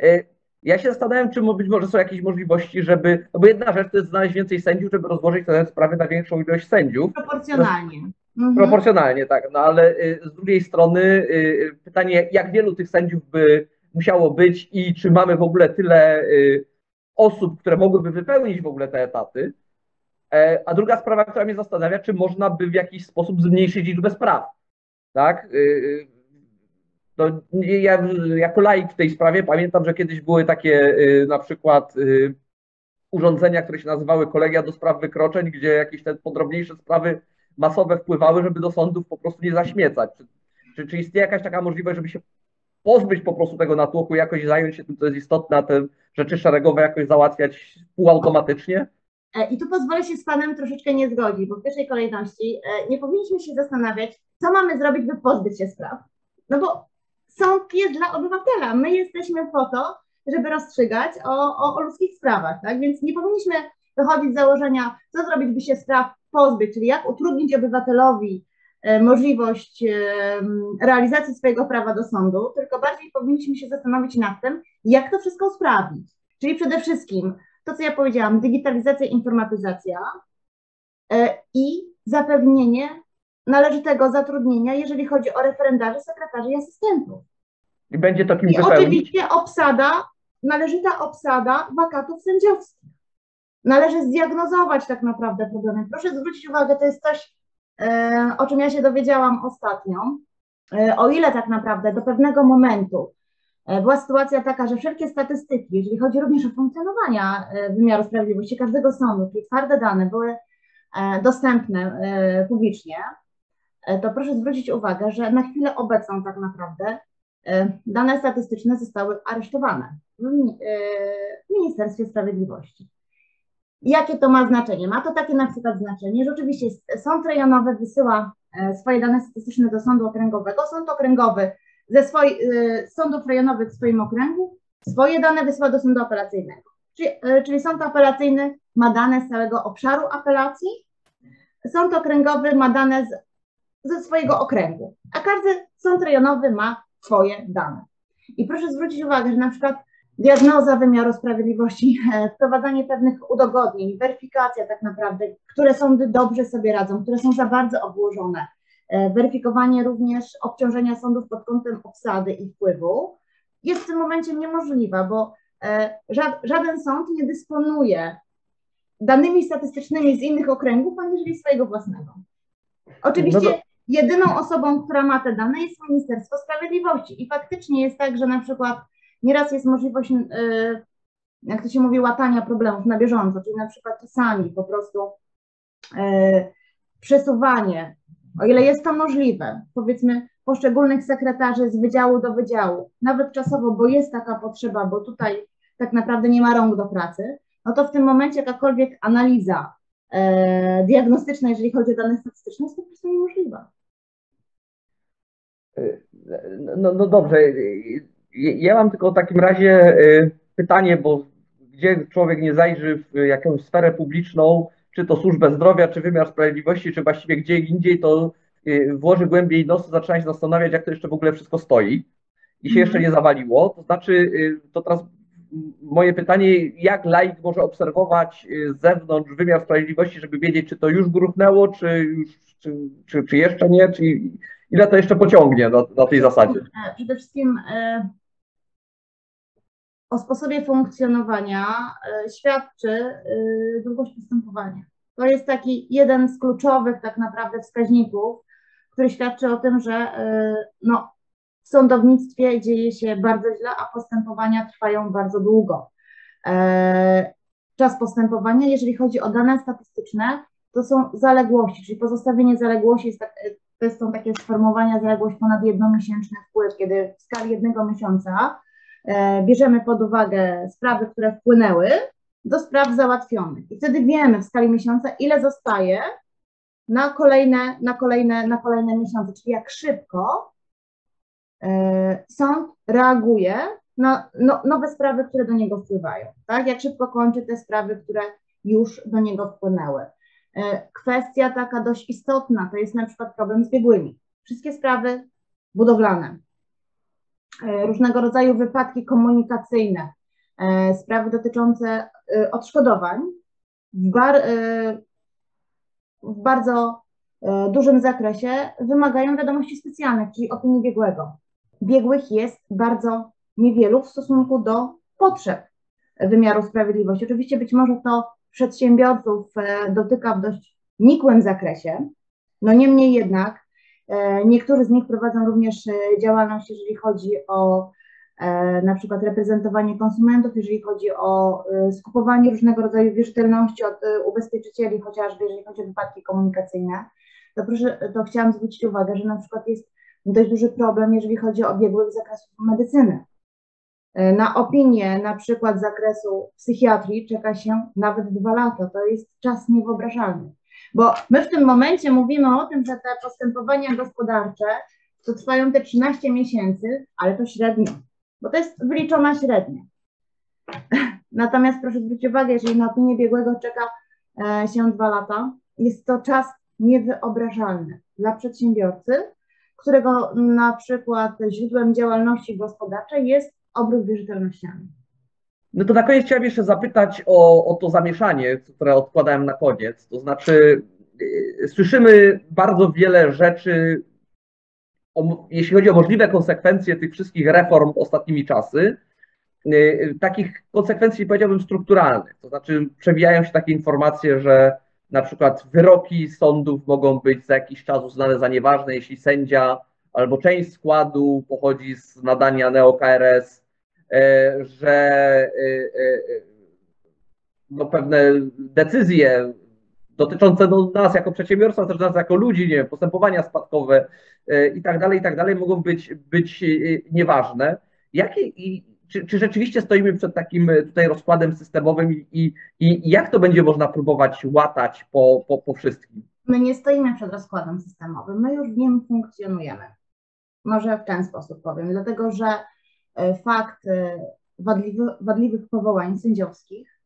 Ja się zastanawiam, czy być może są jakieś możliwości, żeby. No bo jedna rzecz to jest znaleźć więcej sędziów, żeby rozłożyć te sprawy na większą ilość sędziów. Proporcjonalnie. Mhm. Proporcjonalnie, tak. No ale y, z drugiej strony y, pytanie, jak wielu tych sędziów by musiało być i czy mamy w ogóle tyle y, osób, które mogłyby wypełnić w ogóle te etaty. E, a druga sprawa, która mnie zastanawia, czy można by w jakiś sposób zmniejszyć liczbę spraw. Tak? No, ja jako laik w tej sprawie pamiętam, że kiedyś były takie y, na przykład y, urządzenia, które się nazywały kolegia do spraw wykroczeń, gdzie jakieś te podrobniejsze sprawy masowe wpływały, żeby do sądów po prostu nie zaśmiecać. Czy, czy, czy istnieje jakaś taka możliwość, żeby się pozbyć po prostu tego natłoku, jakoś zająć się tym, co jest istotne, a te rzeczy szeregowe jakoś załatwiać półautomatycznie? E, I tu pozwolę się z Panem troszeczkę nie zgodzić, bo w pierwszej kolejności e, nie powinniśmy się zastanawiać, co mamy zrobić, by pozbyć się spraw. No bo sąd jest dla obywatela. My jesteśmy po to, żeby rozstrzygać o, o, o ludzkich sprawach, tak? Więc nie powinniśmy wychodzić z założenia, co zrobić, by się spraw pozbyć, czyli jak utrudnić obywatelowi e, możliwość e, realizacji swojego prawa do sądu, tylko bardziej powinniśmy się zastanowić nad tym, jak to wszystko usprawnić. Czyli przede wszystkim to, co ja powiedziałam, digitalizacja, informatyzacja e, i zapewnienie należytego zatrudnienia, jeżeli chodzi o referendarzy, sekretarzy i asystentów. I będzie to kim I oczywiście obsada, należyta obsada wakatów sędziowskich. Należy zdiagnozować tak naprawdę problemy. Proszę zwrócić uwagę, to jest coś, e, o czym ja się dowiedziałam ostatnio. E, o ile tak naprawdę do pewnego momentu e, była sytuacja taka, że wszelkie statystyki, jeżeli chodzi również o funkcjonowania wymiaru sprawiedliwości każdego sądu, czyli twarde dane były dostępne publicznie, to proszę zwrócić uwagę, że na chwilę obecną tak naprawdę dane statystyczne zostały aresztowane w Ministerstwie Sprawiedliwości. Jakie to ma znaczenie? Ma to takie na przykład znaczenie, że oczywiście sąd rejonowy wysyła swoje dane statystyczne do sądu okręgowego, sąd okręgowy ze swoich sądów rejonowych w swoim okręgu swoje dane wysyła do sądu apelacyjnego. Czyli, czyli sąd apelacyjny ma dane z całego obszaru apelacji, sąd okręgowy ma dane z, ze swojego okręgu, a każdy sąd rejonowy ma swoje dane. I proszę zwrócić uwagę, że na przykład diagnoza wymiaru sprawiedliwości, wprowadzanie pewnych udogodnień, weryfikacja tak naprawdę, które sądy dobrze sobie radzą, które są za bardzo obłożone, weryfikowanie również obciążenia sądów pod kątem obsady i wpływu, jest w tym momencie niemożliwa, bo żaden sąd nie dysponuje danymi statystycznymi z innych okręgów, aniżeli swojego własnego. Oczywiście no jedyną osobą, która ma te dane jest Ministerstwo Sprawiedliwości i faktycznie jest tak, że na przykład nieraz jest możliwość, jak to się mówi, łatania problemów na bieżąco, czyli na przykład czasami po prostu przesuwanie, o ile jest to możliwe, powiedzmy poszczególnych sekretarzy z wydziału do wydziału, nawet czasowo, bo jest taka potrzeba, bo tutaj tak naprawdę nie ma rąk do pracy, no to w tym momencie jakakolwiek analiza e, diagnostyczna, jeżeli chodzi o dane statystyczne, jest po prostu niemożliwa. No, no dobrze. Ja mam tylko w takim razie e, pytanie, bo gdzie człowiek nie zajrzy w jakąś sferę publiczną, czy to służbę zdrowia, czy wymiar sprawiedliwości, czy właściwie gdzie indziej, to e, włoży głębiej nos, zaczyna się zastanawiać, jak to jeszcze w ogóle wszystko stoi i się jeszcze nie zawaliło. To znaczy, e, to teraz moje pytanie, jak laik może obserwować z zewnątrz wymiar sprawiedliwości, żeby wiedzieć, czy to już gruchnęło, czy, już, czy, czy, czy jeszcze nie, czy ile to jeszcze pociągnie na, na tej zasadzie? Przede wszystkim o sposobie funkcjonowania świadczy długość postępowania. To jest taki jeden z kluczowych tak naprawdę wskaźników, który świadczy o tym, że no, w sądownictwie dzieje się bardzo źle, a postępowania trwają bardzo długo. Czas postępowania, jeżeli chodzi o dane statystyczne, to są zaległości, czyli pozostawienie zaległości tak, to są takie sformułowania zaległość ponad jednomiesięczny wpływ, kiedy w skali jednego miesiąca bierzemy pod uwagę sprawy, które wpłynęły do spraw załatwionych. I wtedy wiemy w skali miesiąca, ile zostaje na kolejne, na kolejne, na kolejne miesiące, czyli jak szybko sąd reaguje na no, nowe sprawy, które do niego wpływają, tak? Jak szybko kończy te sprawy, które już do niego wpłynęły. Kwestia taka dość istotna to jest na przykład problem z biegłymi. Wszystkie sprawy budowlane, różnego rodzaju wypadki komunikacyjne, sprawy dotyczące odszkodowań w, bar, w bardzo dużym zakresie wymagają wiadomości specjalnych, czyli opinii biegłego biegłych jest bardzo niewielu w stosunku do potrzeb wymiaru sprawiedliwości. Oczywiście być może to przedsiębiorców dotyka w dość nikłym zakresie, no niemniej jednak niektórzy z nich prowadzą również działalność, jeżeli chodzi o na przykład reprezentowanie konsumentów, jeżeli chodzi o skupowanie różnego rodzaju wierzytelności od ubezpieczycieli, chociażby jeżeli chodzi o wypadki komunikacyjne, to proszę, to chciałam zwrócić uwagę, że na przykład jest dość duży problem, jeżeli chodzi o biegłych z zakresu medycyny. Na opinię na przykład z zakresu psychiatrii czeka się nawet dwa lata. To jest czas niewyobrażalny. Bo my w tym momencie mówimy o tym, że te postępowania gospodarcze to trwają te 13 miesięcy, ale to średnio, bo to jest wyliczona średnia. Natomiast proszę zwrócić uwagę, jeżeli na opinię biegłego czeka się dwa lata, jest to czas niewyobrażalny dla przedsiębiorcy, którego na przykład źródłem działalności gospodarczej jest obrót wierzytelnościami. No to na koniec chciałem jeszcze zapytać o, o to zamieszanie, które odkładałem na koniec. To znaczy, yy, słyszymy bardzo wiele rzeczy, o, jeśli chodzi o możliwe konsekwencje tych wszystkich reform ostatnimi czasy. Yy, takich konsekwencji powiedziałbym strukturalnych. To znaczy, przewijają się takie informacje, że na przykład wyroki sądów mogą być za jakiś czas uznane za nieważne, jeśli sędzia albo część składu pochodzi z nadania neo-KRS, że e, e, no, pewne decyzje dotyczące no, nas jako przedsiębiorców, też nas jako ludzi, nie wiem, postępowania spadkowe i tak dalej, i tak dalej, mogą być, być nieważne. Jakie, i, czy, czy rzeczywiście stoimy przed takim tutaj rozkładem systemowym i, i, i jak to będzie można próbować łatać po, po, po wszystkim? My nie stoimy przed rozkładem systemowym, my już w nim funkcjonujemy. Może w ten sposób powiem, dlatego że e, fakt e, wadliwy, wadliwych powołań sędziowskich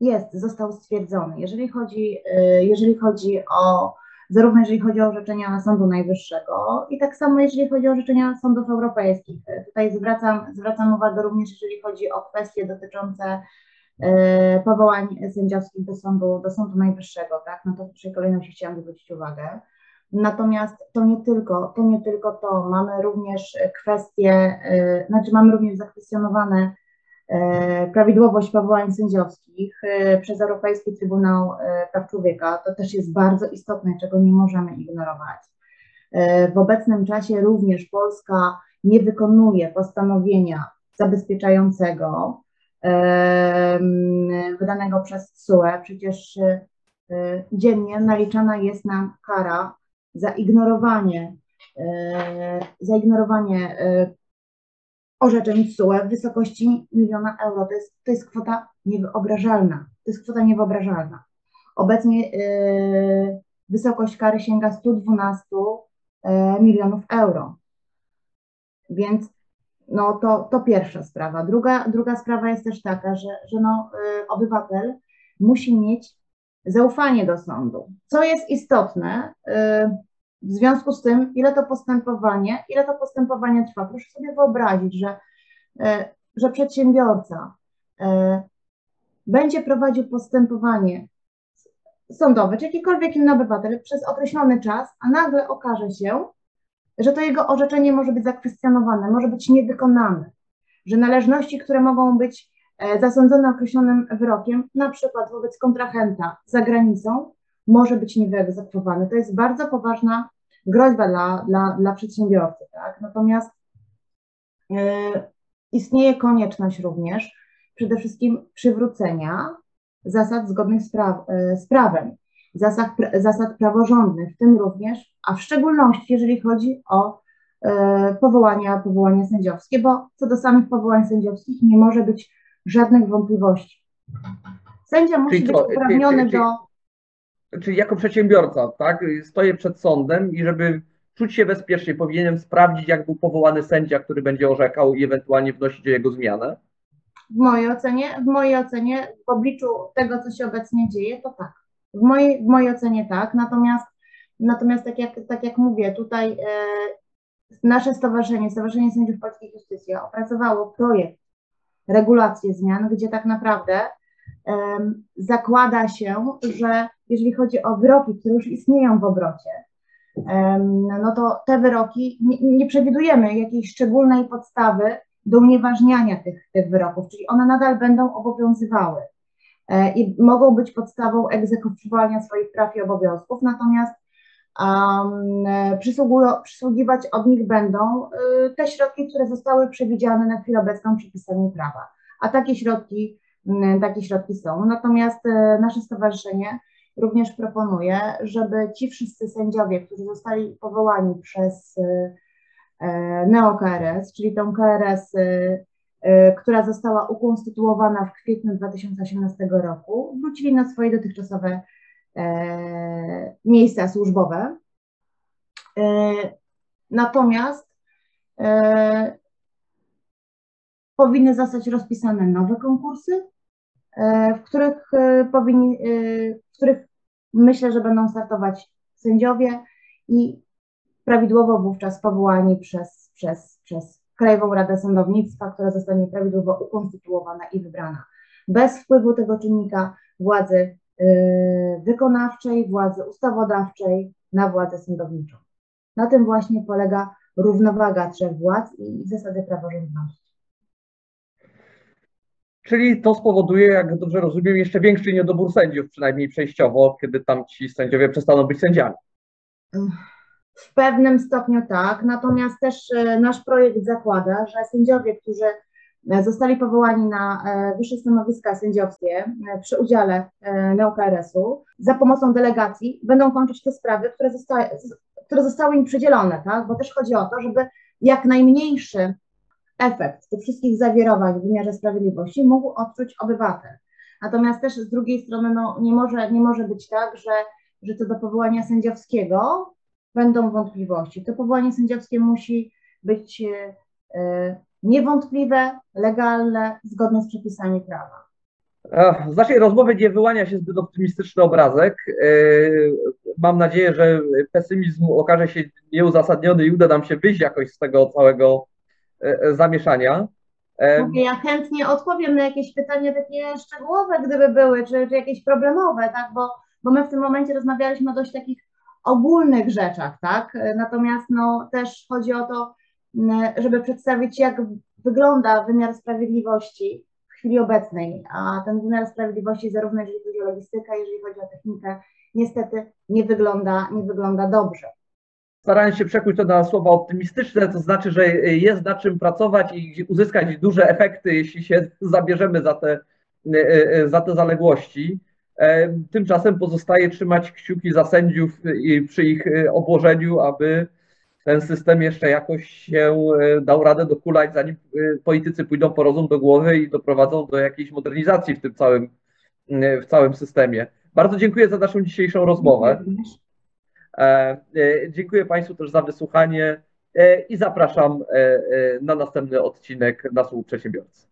jest, został stwierdzony. Jeżeli chodzi, e, jeżeli chodzi o, zarówno jeżeli chodzi o orzeczenia Sądu Najwyższego i tak samo jeżeli chodzi o orzeczenia sądów europejskich. Tutaj zwracam, zwracam uwagę również, jeżeli chodzi o kwestie dotyczące powołań sędziowskich do Sądu, do Sądu Najwyższego, tak? No to w pierwszej kolejności chciałam zwrócić uwagę. Natomiast to nie tylko, to nie tylko to, mamy również kwestie, e, znaczy mamy również zakwestionowane e, prawidłowość powołań sędziowskich e, przez Europejski Trybunał Praw Człowieka. To też jest bardzo istotne, czego nie możemy ignorować. W obecnym czasie również Polska nie wykonuje postanowienia zabezpieczającego wydanego przez TSUE. Przecież dziennie naliczana jest nam kara za ignorowanie, e, za ignorowanie e, orzeczeń TSUE w wysokości miliona euro. To jest, to jest kwota niewyobrażalna. To jest kwota niewyobrażalna. Obecnie e, wysokość kary sięga 112 milionów euro. Więc no to, to pierwsza sprawa. Druga, druga sprawa jest też taka, że, że no, obywatel musi mieć zaufanie do sądu. Co jest istotne, w związku z tym, ile to postępowanie, ile to postępowanie trwa. Proszę sobie wyobrazić, że, e, że przedsiębiorca e, będzie prowadził postępowanie sądowe, czy jakikolwiek inny obywatel przez określony czas, a nagle okaże się, że to jego orzeczenie może być zakwestionowane, może być niewykonane, że należności, które mogą być e, zasądzone określonym wyrokiem, na przykład wobec kontrahenta za granicą, może być niewyegzekwowany. To jest bardzo poważna groźba dla, dla, dla przedsiębiorcy. Tak? Natomiast y, istnieje konieczność również przede wszystkim przywrócenia zasad zgodnych z, pra, y, z prawem, zasad, zasad praworządnych, w tym również, a w szczególności jeżeli chodzi o y, powołania, powołania sędziowskie, bo co do samych powołań sędziowskich nie może być żadnych wątpliwości. Sędzia musi być uprawniony do czyli jako przedsiębiorca, tak, stoję przed sądem i żeby czuć się bezpiecznie, powinienem sprawdzić, jak był powołany sędzia, który będzie orzekał i ewentualnie wnosić o jego zmianę? W mojej ocenie, w mojej ocenie, w obliczu tego, co się obecnie dzieje, to tak. W mojej, w mojej ocenie tak, natomiast, natomiast tak, jak, tak jak mówię, tutaj e, nasze stowarzyszenie, Stowarzyszenie Sędziów Polskiej Justycja opracowało projekt regulacji zmian, gdzie tak naprawdę zakłada się, że jeżeli chodzi o wyroki, które już istnieją w obrocie, no to te wyroki nie, nie przewidujemy jakiejś szczególnej podstawy do unieważniania tych, tych wyroków, czyli one nadal będą obowiązywały e, i mogą być podstawą egzekwowania swoich praw i obowiązków, natomiast um, przysługiwać od nich będą y, te środki, które zostały przewidziane na chwilę obecną przepisami prawa. A takie środki takie środki są. Natomiast e, nasze stowarzyszenie również proponuje, żeby ci wszyscy sędziowie, którzy zostali powołani przez e, e, NeoKRS, czyli tą KRS, która została ukonstytuowana w kwietniu 2018 roku, wrócili na swoje dotychczasowe miejsca służbowe. Natomiast powinny zostać rozpisane nowe konkursy, w których powinni, w których myślę, że będą startować sędziowie i prawidłowo wówczas powołani przez, przez, przez Krajową Radę Sądownictwa, która zostanie prawidłowo ukonstytuowana i wybrana. Bez wpływu tego czynnika władzy wykonawczej, władzy ustawodawczej na władzę sądowniczą. Na tym właśnie polega równowaga trzech władz i zasady praworządności. Czyli to spowoduje, jak dobrze rozumiem, jeszcze większy niedobór sędziów, przynajmniej przejściowo, kiedy tam ci sędziowie przestaną być sędziami. W pewnym stopniu tak, natomiast też e, nasz projekt zakłada, że sędziowie, którzy zostali powołani na wyższe stanowiska sędziowskie przy udziale NeoKRS-u, za pomocą delegacji będą kończyć te sprawy, które które zostały im przydzielone, tak? Bo też chodzi o to, żeby jak najmniejszy efekt tych wszystkich zawirowań w wymiarze sprawiedliwości mógł odczuć obywatel. Natomiast też z drugiej strony no, nie, może, nie może być tak, że, że co do powołania sędziowskiego będą wątpliwości. To powołanie sędziowskie musi być e, niewątpliwe, legalne, zgodne z przepisami prawa. Z naszej rozmowy nie wyłania się zbyt optymistyczny obrazek. E, mam nadzieję, że pesymizm okaże się nieuzasadniony i uda nam się wyjść jakoś z tego całego zamieszania. Mówię, ja chętnie odpowiem na jakieś pytania takie szczegółowe, gdyby były, czy, czy jakieś problemowe, tak, bo, bo my w tym momencie rozmawialiśmy o dość takich ogólnych rzeczach, tak, natomiast no też chodzi o to, żeby przedstawić, jak wygląda wymiar sprawiedliwości w chwili obecnej, a ten wymiar sprawiedliwości zarówno jeżeli chodzi o logistykę, jeżeli chodzi o technikę, niestety nie wygląda, nie wygląda dobrze starając się przekuć to na słowa optymistyczne, to znaczy, że jest nad czym pracować i uzyskać duże efekty, jeśli się zabierzemy za te, za te zaległości. Tymczasem pozostaje trzymać kciuki za sędziów i przy ich obłożeniu, aby ten system jeszcze jakoś się dał radę dokulać, zanim politycy pójdą po rozum do głowy i doprowadzą do jakiejś modernizacji w tym całym, w całym systemie. Bardzo dziękuję za naszą dzisiejszą rozmowę. E, e, dziękuję Państwu też za wysłuchanie e, i zapraszam na następny odcinek na Słuch Przedsiębiorcy.